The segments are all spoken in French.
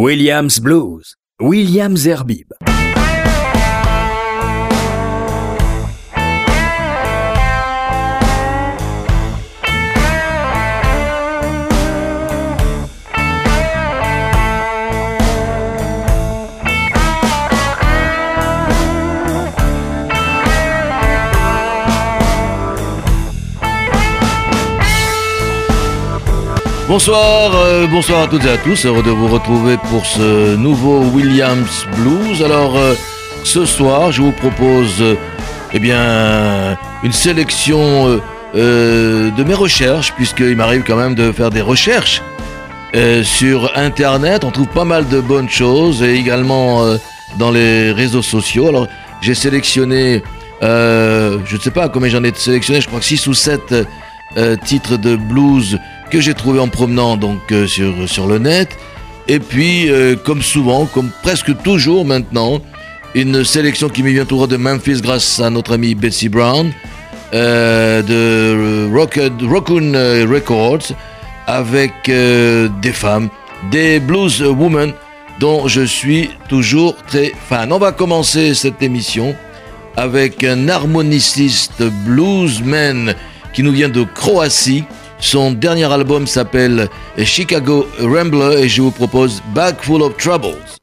Williams Blues, Williams Herbib. Bonsoir, euh, bonsoir à toutes et à tous. Heureux de vous retrouver pour ce nouveau Williams Blues. Alors, euh, ce soir, je vous propose, euh, eh bien, une sélection de mes recherches, puisqu'il m'arrive quand même de faire des recherches sur Internet. On trouve pas mal de bonnes choses et également dans les réseaux sociaux. Alors, j'ai sélectionné, je ne sais pas combien j'en ai sélectionné, je crois que 6 ou 7 titres de blues que j'ai trouvé en promenant donc euh, sur, sur le net. Et puis, euh, comme souvent, comme presque toujours maintenant, une sélection qui me vient tout droit de Memphis grâce à notre ami Betsy Brown, euh, de Raccoon Records, avec des femmes, des blues women dont je suis toujours très fan. On va commencer cette émission avec un harmoniciste bluesman qui nous vient de Croatie, son dernier album s'appelle Chicago Rambler et je vous propose Bag Full of Troubles.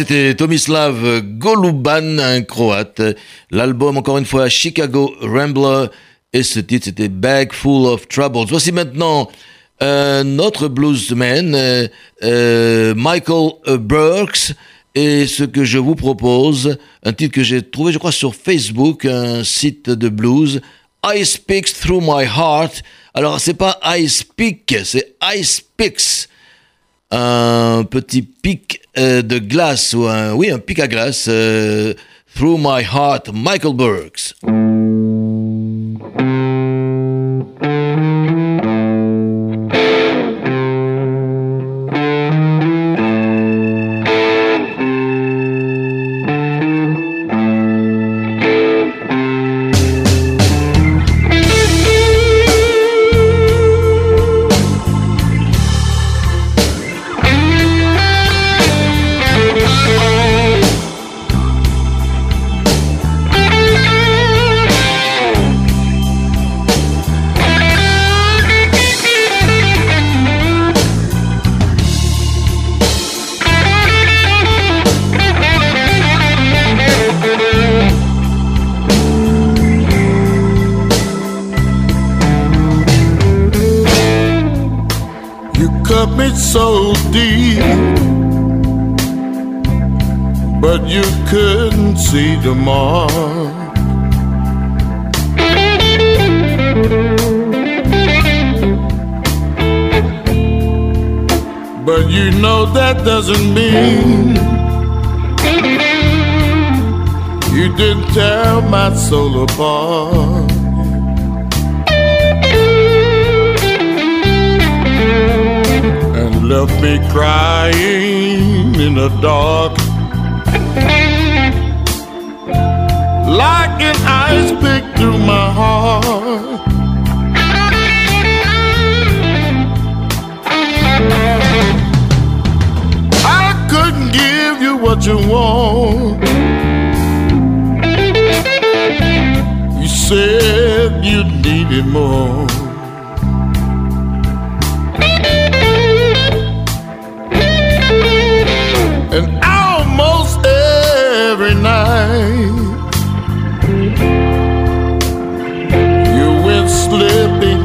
C'était Tomislav Goluban, un croate. L'album, encore une fois, Chicago Rambler. Et ce titre, c'était Bag Full of Troubles. Voici maintenant euh, notre bluesman, euh, euh, Michael Burks. Et ce que je vous propose, un titre que j'ai trouvé, je crois, sur Facebook, un site de blues, I Speaks Through My Heart. Alors, c'est pas I Speak, c'est I Speaks un petit pic euh, de glace, ou un, oui, un pic à glace, euh, Through My Heart, Michael Burks.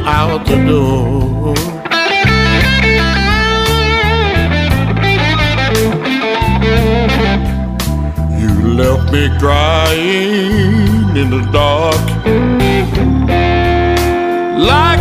Out the door. You left me crying in the dark, like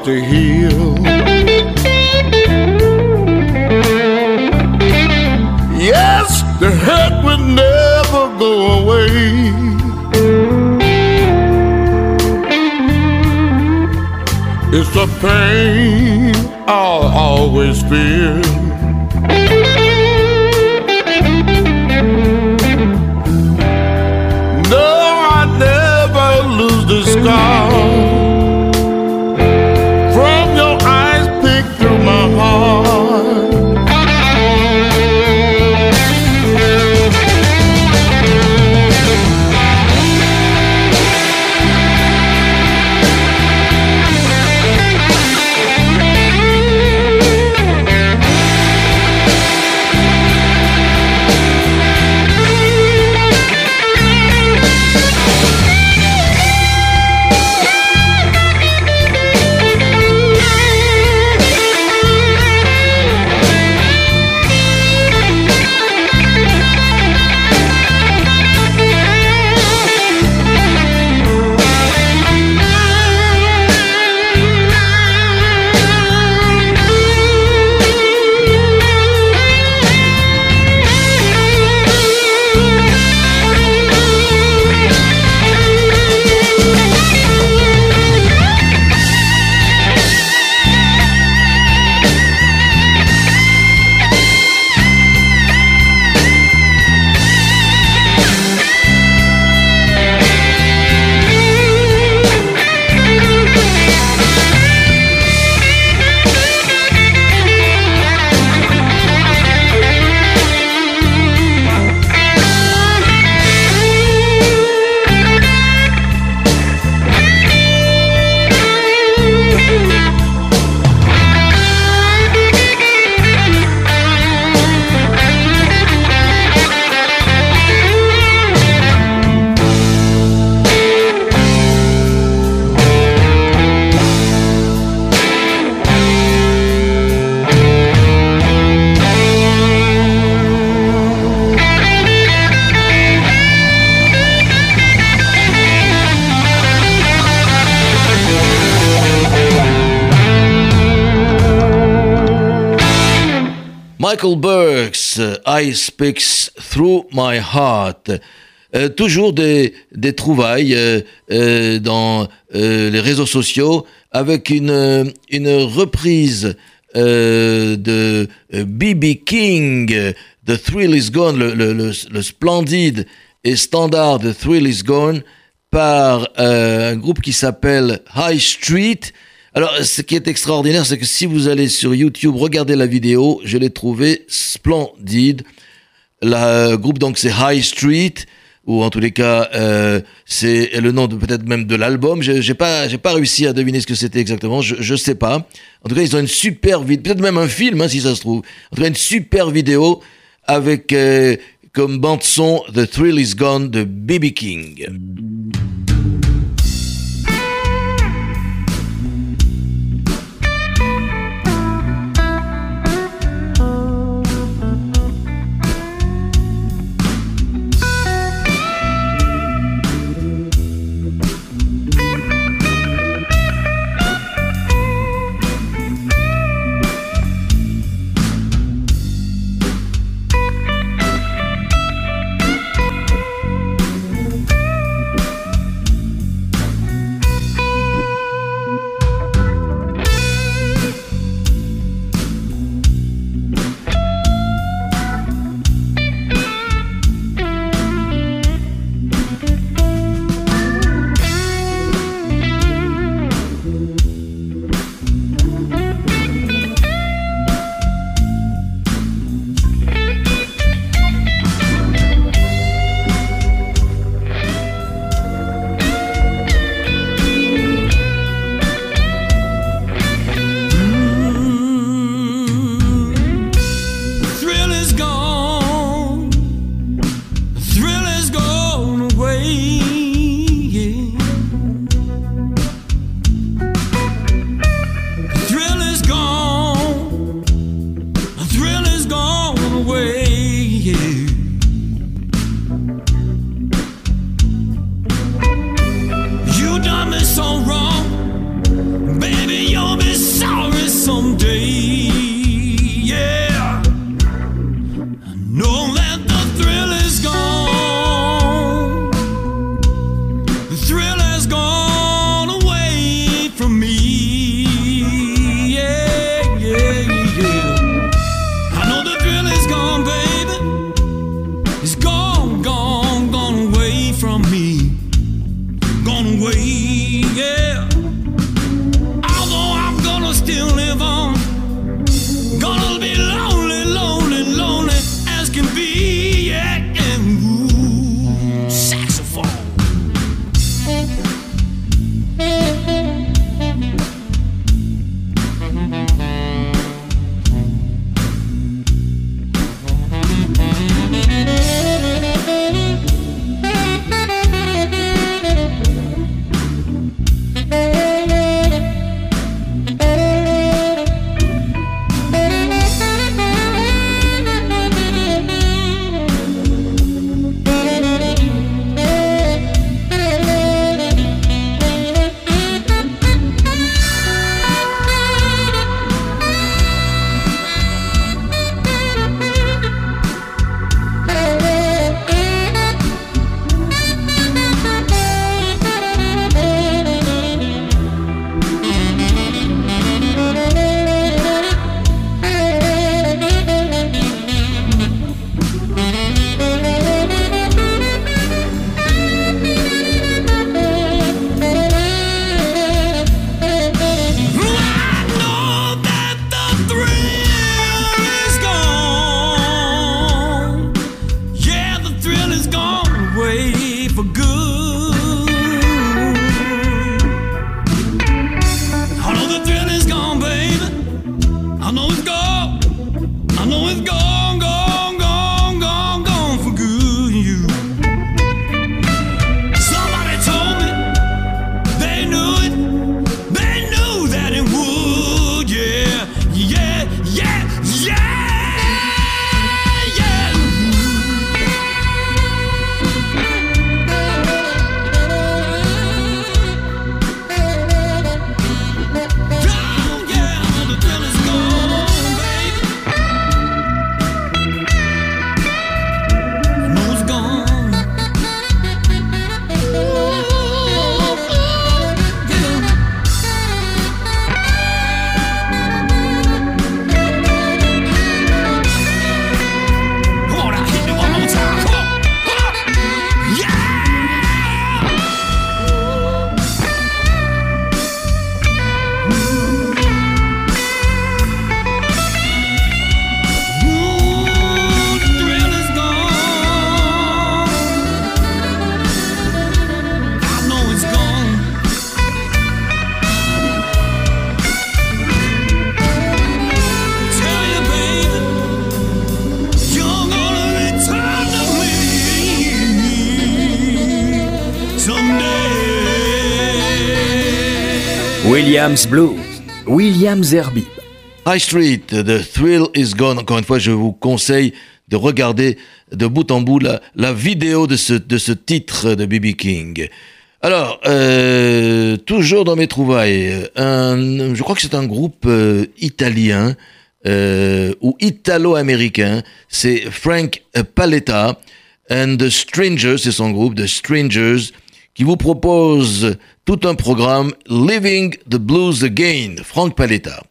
start to heal. Yes, the hurt will never go away. It's a pain I'll always feel. Michael Burks, I Speaks Through My Heart. Euh, toujours des, des trouvailles euh, euh, dans les réseaux sociaux avec une, reprise de B.B. King, The Thrill Is Gone, le, le, le, splendide et standard The Thrill Is Gone, par un groupe qui s'appelle High Street. Alors, ce qui est extraordinaire, c'est que si vous allez sur YouTube, regardez la vidéo, je l'ai trouvé splendide. Le groupe, donc, c'est High Street, ou en tous les cas, euh, c'est le nom peut-être même de l'album. Je n'ai pas, j'ai pas réussi à deviner ce que c'était exactement. Je, je sais pas. En tout cas, ils ont une super vidéo, peut-être même un film, hein, si ça se trouve. En tout cas, une super vidéo avec euh, comme bande son The Thrill Is Gone de BB King. Williams Blues, Williams Zerbib. High Street, The Thrill is Gone. Encore une fois, je vous conseille de regarder de bout en bout la, vidéo de ce, de ce titre de B.B. King. Alors, euh, toujours dans mes trouvailles, je crois que c'est un groupe euh, italien euh, ou italo-américain. C'est Frank Paletta and the Strangers, c'est son groupe, The Strangers, qui vous propose tout un programme Living the Blues Again, Frank Paletta.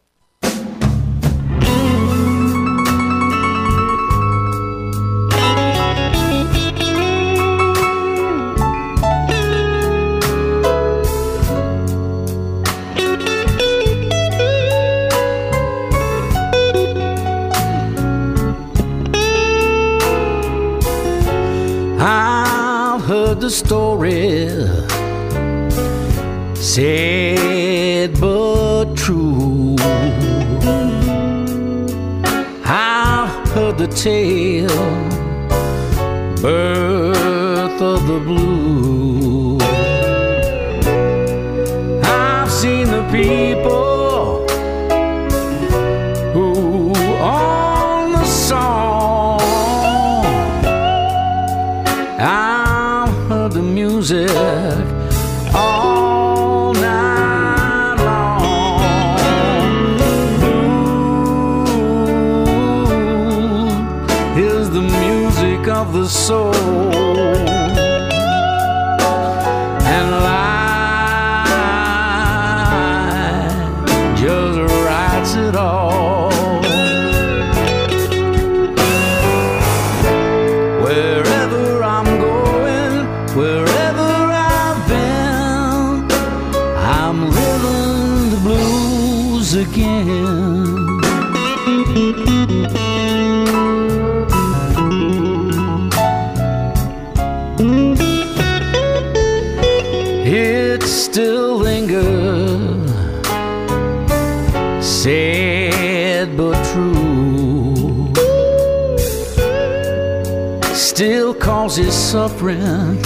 Heard the story Sad but true. I heard the tale, birth of the blue. I've seen the people music causes suffering.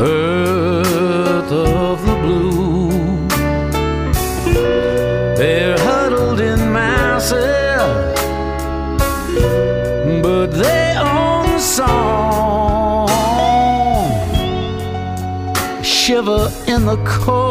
Earth of the blue, they're huddled in masses, but they own the song. Shiver in the cold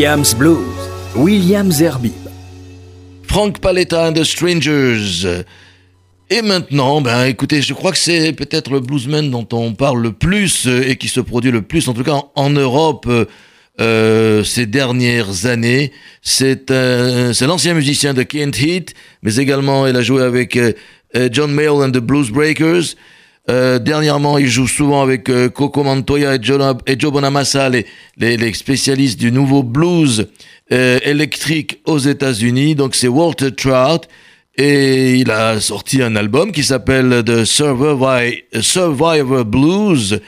Williams Blues, Williams Herbie. Frank Paletta and the Strangers. Et maintenant, ben écoutez, je crois que c'est peut-être le bluesman dont on parle le plus euh, et qui se produit le plus, en tout cas en, Europe, euh, euh, ces dernières années. C'est l'ancien musicien de Kent Heat, mais également il a joué avec John Mayall and the Blues Breakers. Dernièrement, il joue souvent avec Coco Montoya et, Joe Bonamassa, les, les, spécialistes du nouveau blues électrique aux États-Unis. Donc c'est Walter Trout. Et il a sorti un album qui s'appelle The Survivor Blues.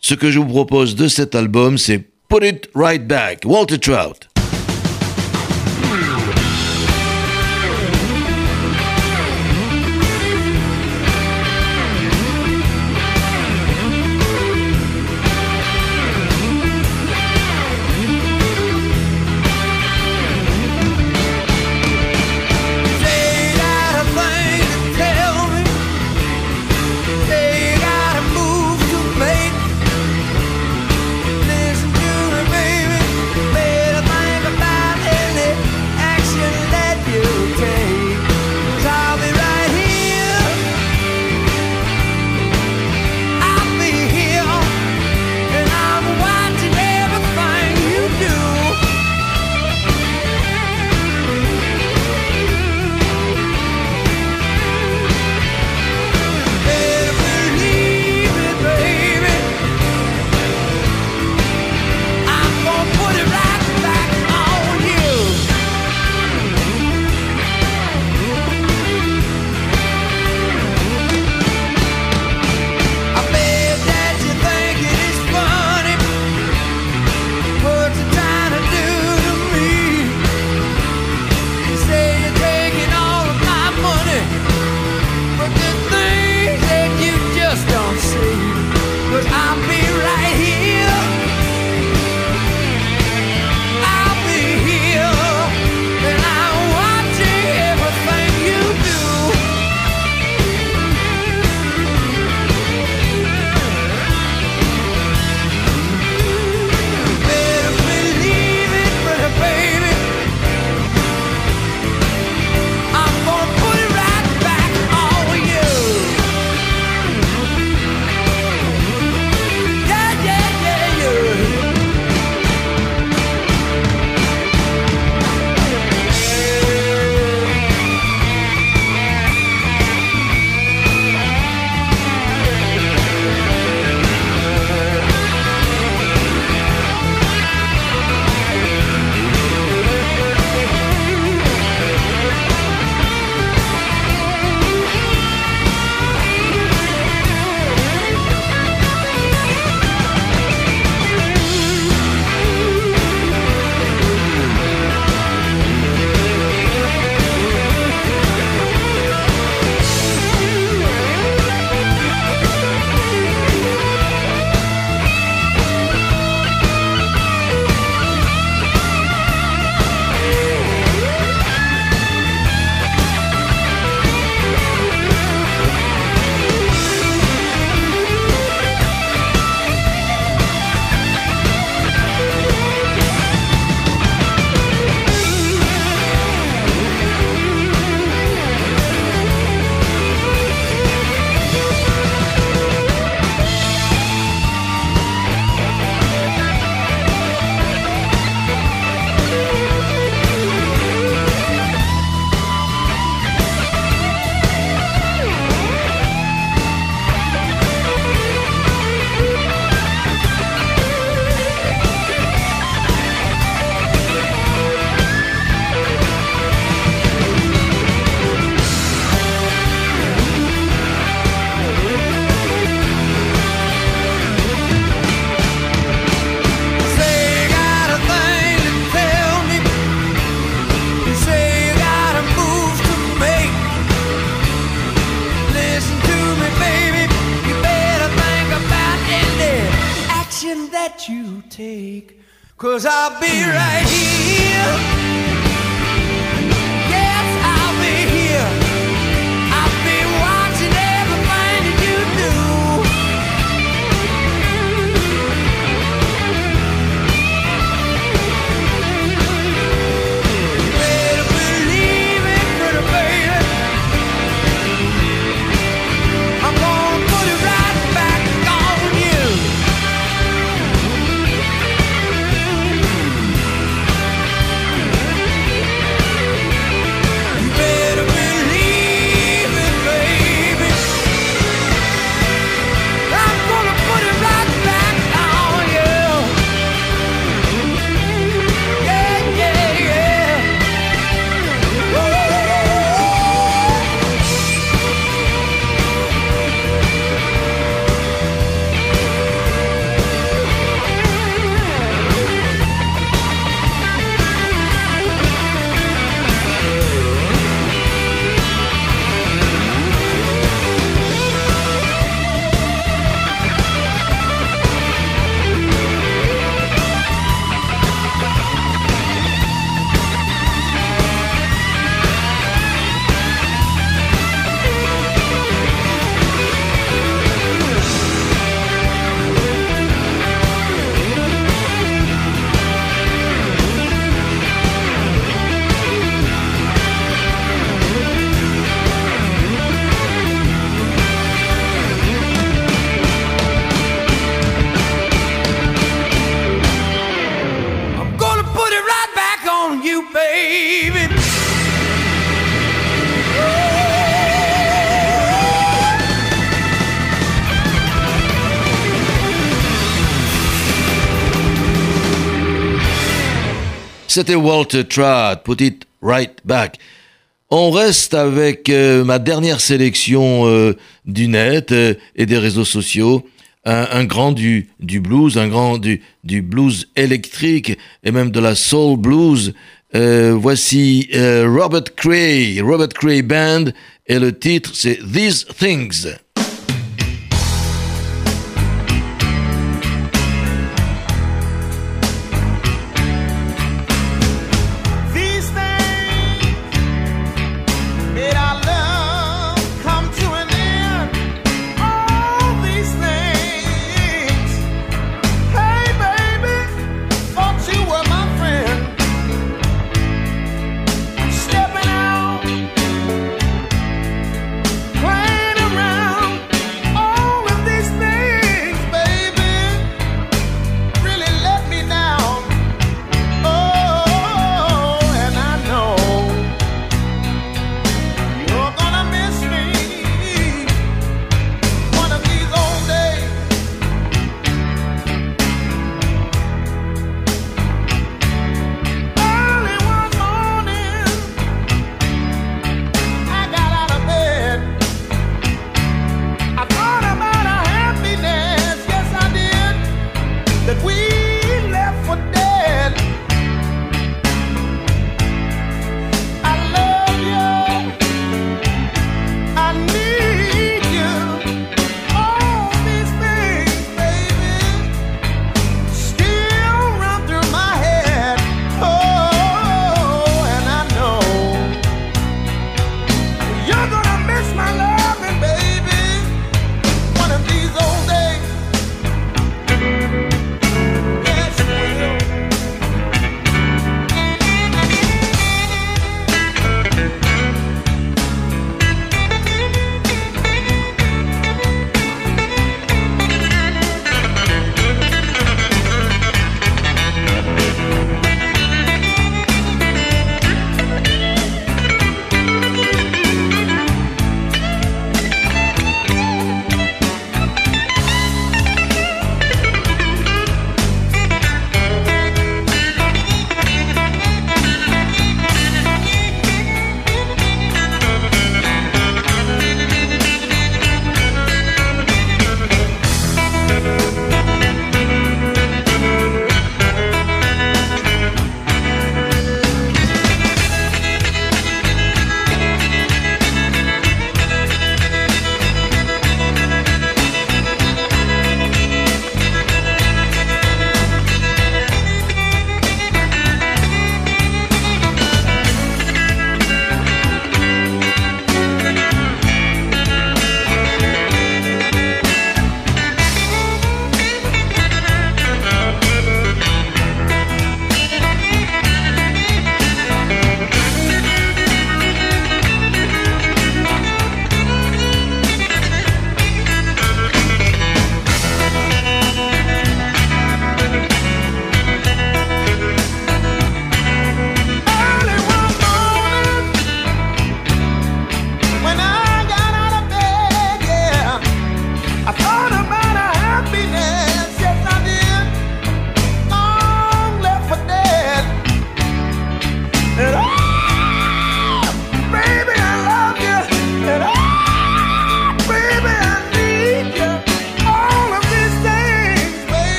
Ce que je vous propose de cet album, c'est Put It Right Back, Walter Trout. that you take. Cause I'll be right here. C'était Walter Trout, Put It Right Back. On reste avec euh, ma dernière sélection euh, du net euh, et des réseaux sociaux. Un, grand du, du, blues, un grand du, du, blues électrique et même de la soul blues. voici Robert Cray, Robert Cray Band, et le titre c'est These Things.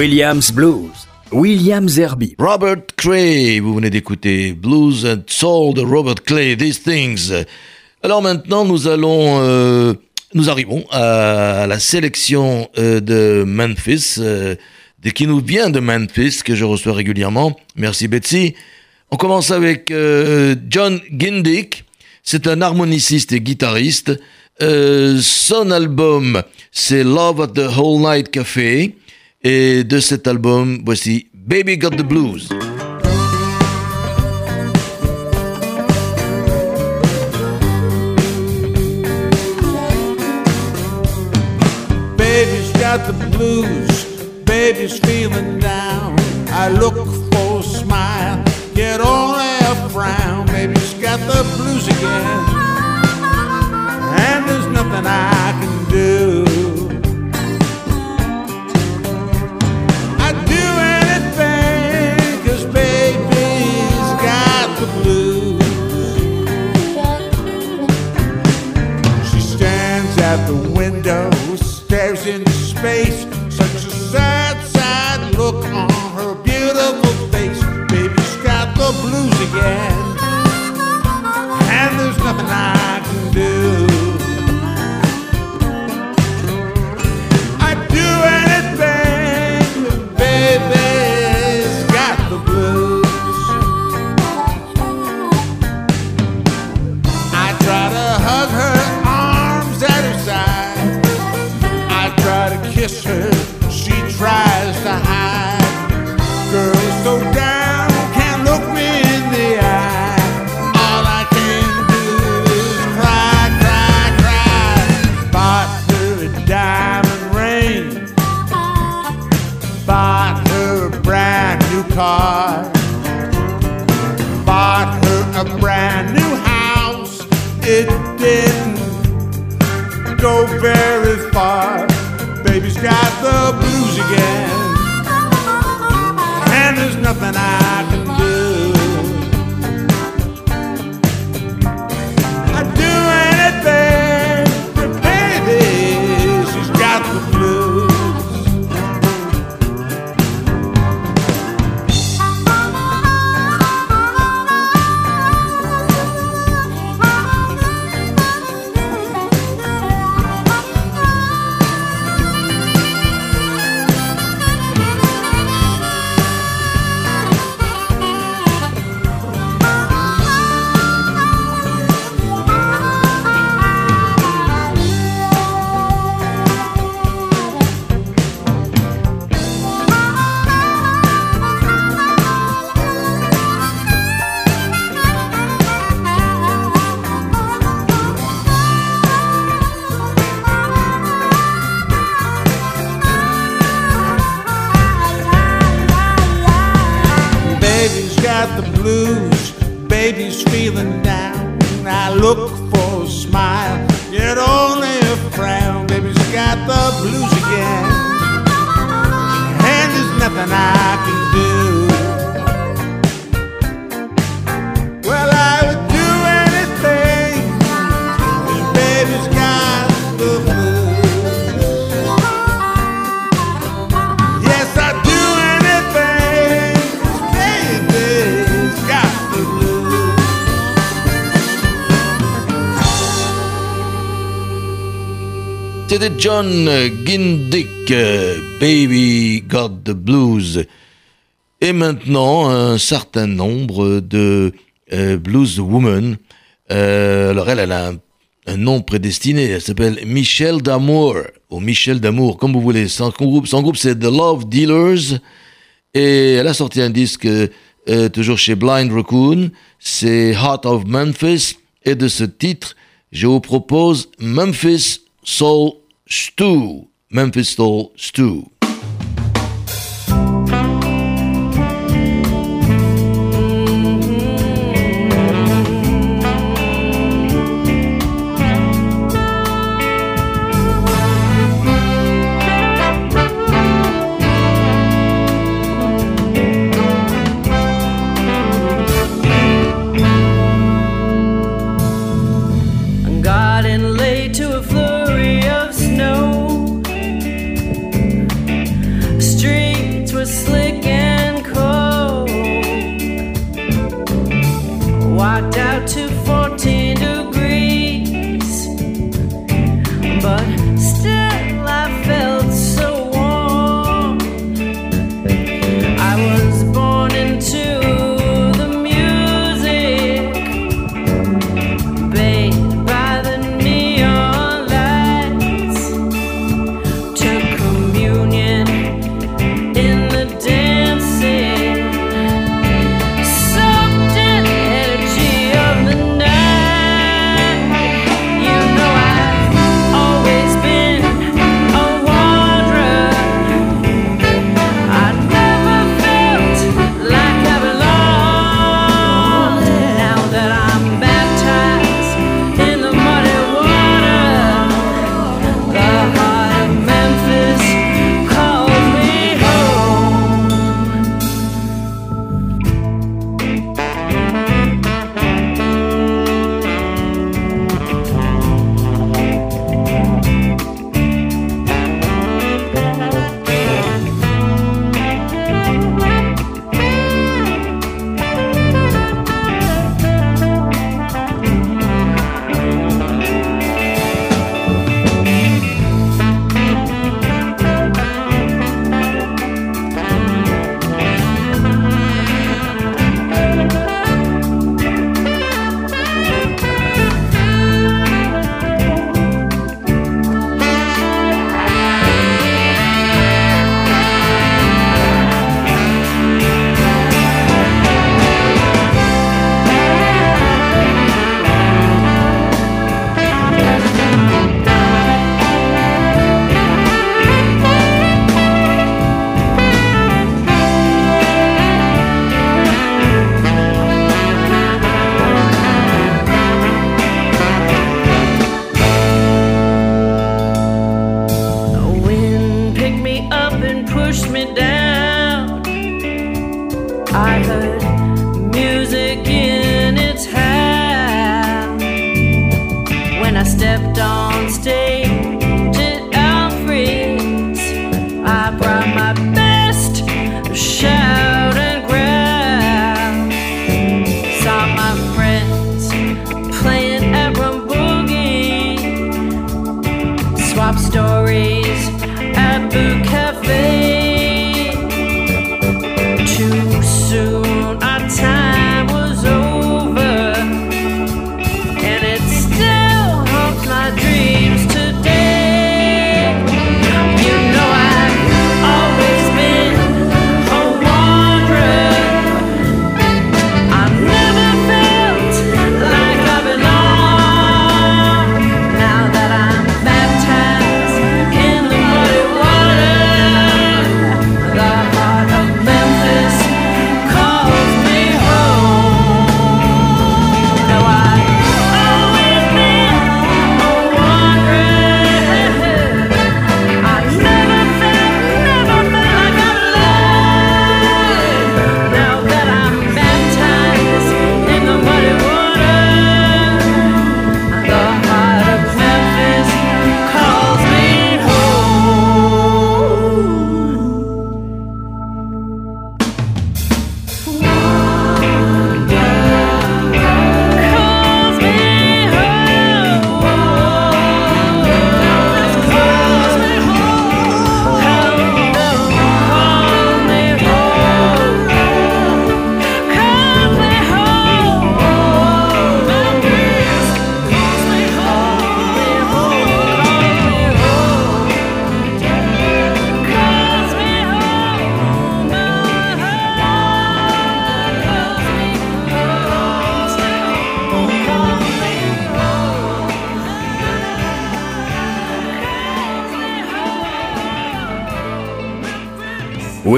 Williams Blues. William Zerby. Robert Cray, vous venez d'écouter Blues and Soul de Robert Clay, These Things. Alors maintenant, nous allons, euh, nous arrivons à la sélection euh, de Memphis, euh, de, qui nous vient de Memphis, que je reçois régulièrement. Merci Betsy. On commence avec John Gindick. C'est un harmoniciste et guitariste. son album, c'est Love at the Whole Night Café. Et de cet album, voici Baby Got the Blues. Baby's got the blues, baby's feeling down. I look for a smile, get only a frown. Baby's got the blues again, and there's nothing I space. Such a sad, sad look on her beautiful face. Baby's got the blues again, John Gindick, Baby Got the Blues. Et maintenant, un certain nombre de euh, blues women. Euh, alors elle, elle a un, nom prédestiné. Elle s'appelle Michelle D'Amour ou Michelle d'Amour, comme vous voulez. Son groupe, son groupe c'est The Love Dealers. Et elle a sorti un disque euh, toujours chez Blind Raccoon. C'est Heart of Memphis. Et de ce titre, je vous propose Memphis Soul Stew, Memphis Soul Stew.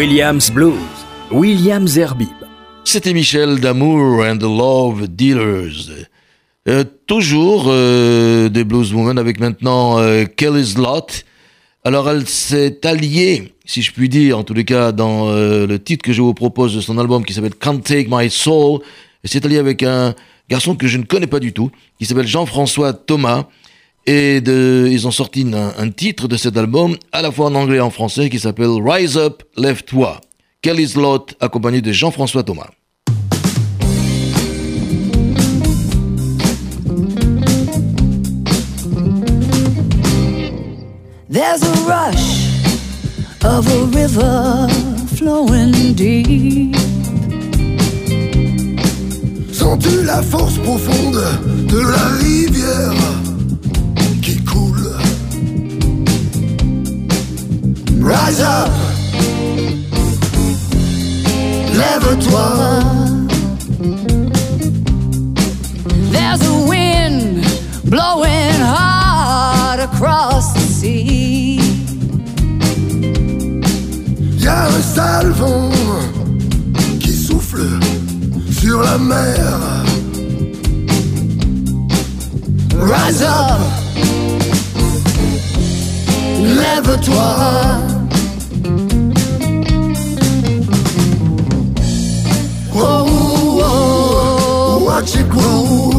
Williams Blues, Williams Herbib. C'était Michel Damour and the Love Dealers. Euh, toujours euh, des blueswomen avec maintenant euh, Kelly's Lot. Alors elle s'est alliée, si je puis dire, en tous les cas dans euh, le titre que je vous propose de son album qui s'appelle Can't Take My Soul. Elle s'est alliée avec un garçon que je ne connais pas du tout, qui s'appelle Jean-François Thomas. Et de, ils ont sorti un, un titre de cet album, à la fois en anglais et en français, qui s'appelle Rise Up, Lève-toi. Kelly's Lot, accompagné de Jean-François Thomas. There's a rush of a river flowing deep. Sens-tu la force profonde de la rivière? Rise up, lève-toi. There's a wind blowing hard across the sea. Y a un sale vent qui souffle sur la mer. Rise up, Lève-toi. what you grew.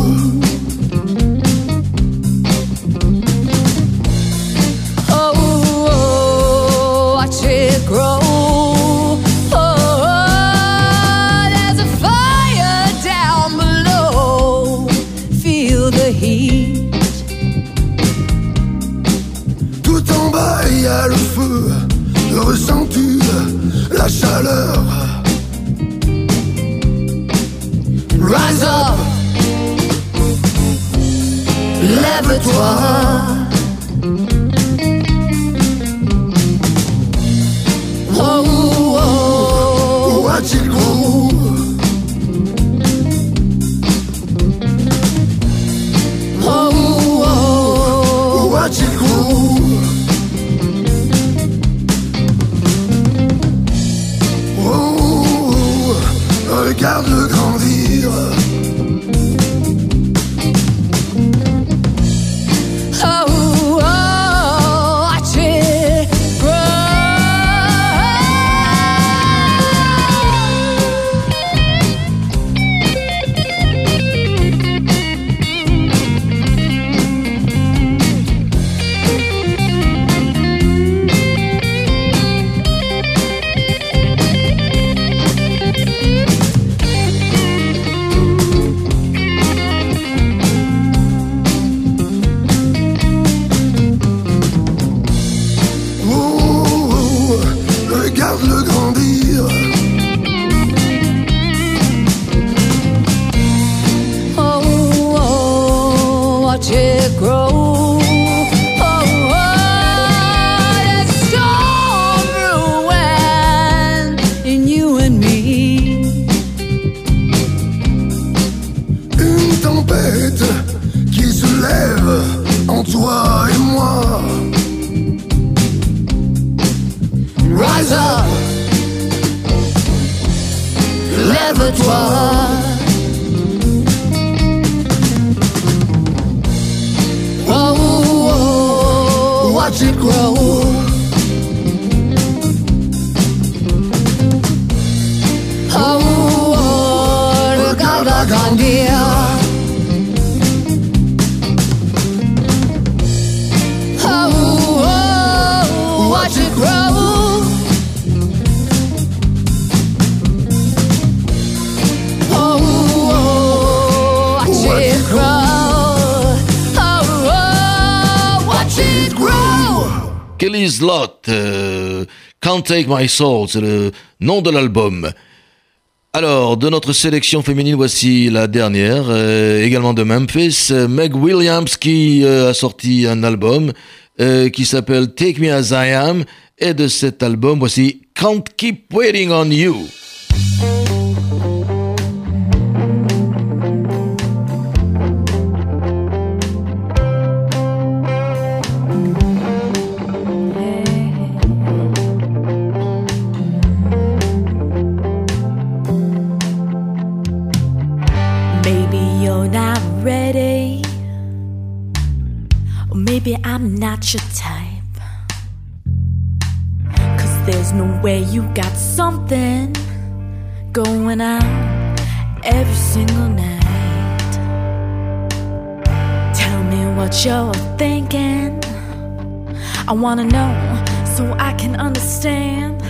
que toi. Take My Soul, c'est le nom de l'album. Alors, de notre sélection féminine, voici la dernière, euh, également de Memphis, euh, Meg Williams qui euh, a sorti un album qui s'appelle Take Me As I Am, et de cet album, voici Can't Keep Waiting on You. I'm not your type. Cause there's no way you got something going on every single night. Tell me what you're thinking. I wanna know so I can understand.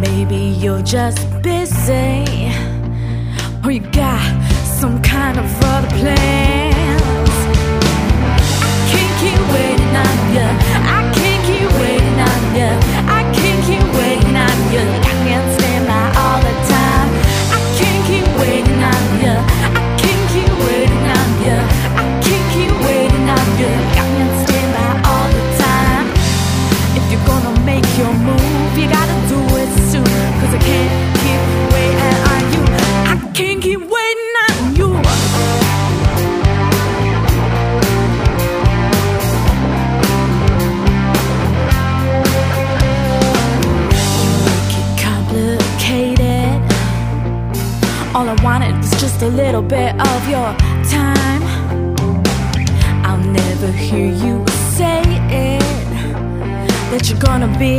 Maybe you're just busy. Or you got some kind of other plans. I can't keep waiting on you. I can't keep waiting on you. A little bit of your time. I'll never hear you say it that you're gonna be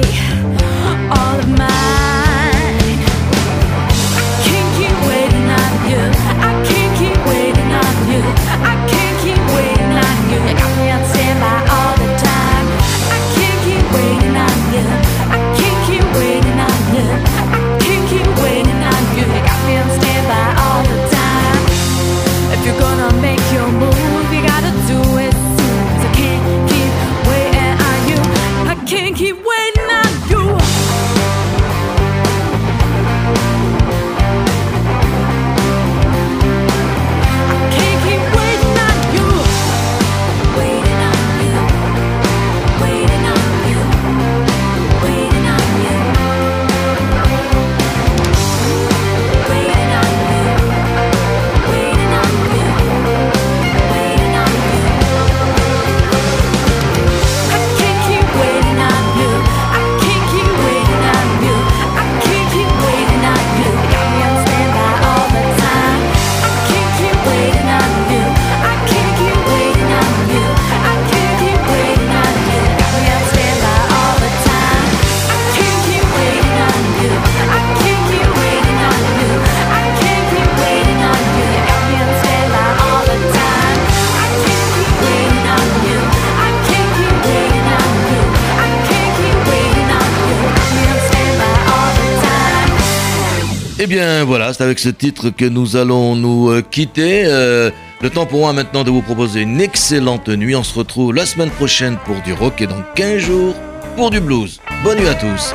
all of mine. I can't keep waiting on you. I can't keep waiting on you. I can't keep waiting on you. You got me on standby voilà, c'est avec ce titre que nous allons nous euh, quitter. Euh, le temps pour moi maintenant de vous proposer une excellente nuit. On se retrouve la semaine prochaine pour du rock et dans 15 jours pour du blues. Bonne nuit à tous.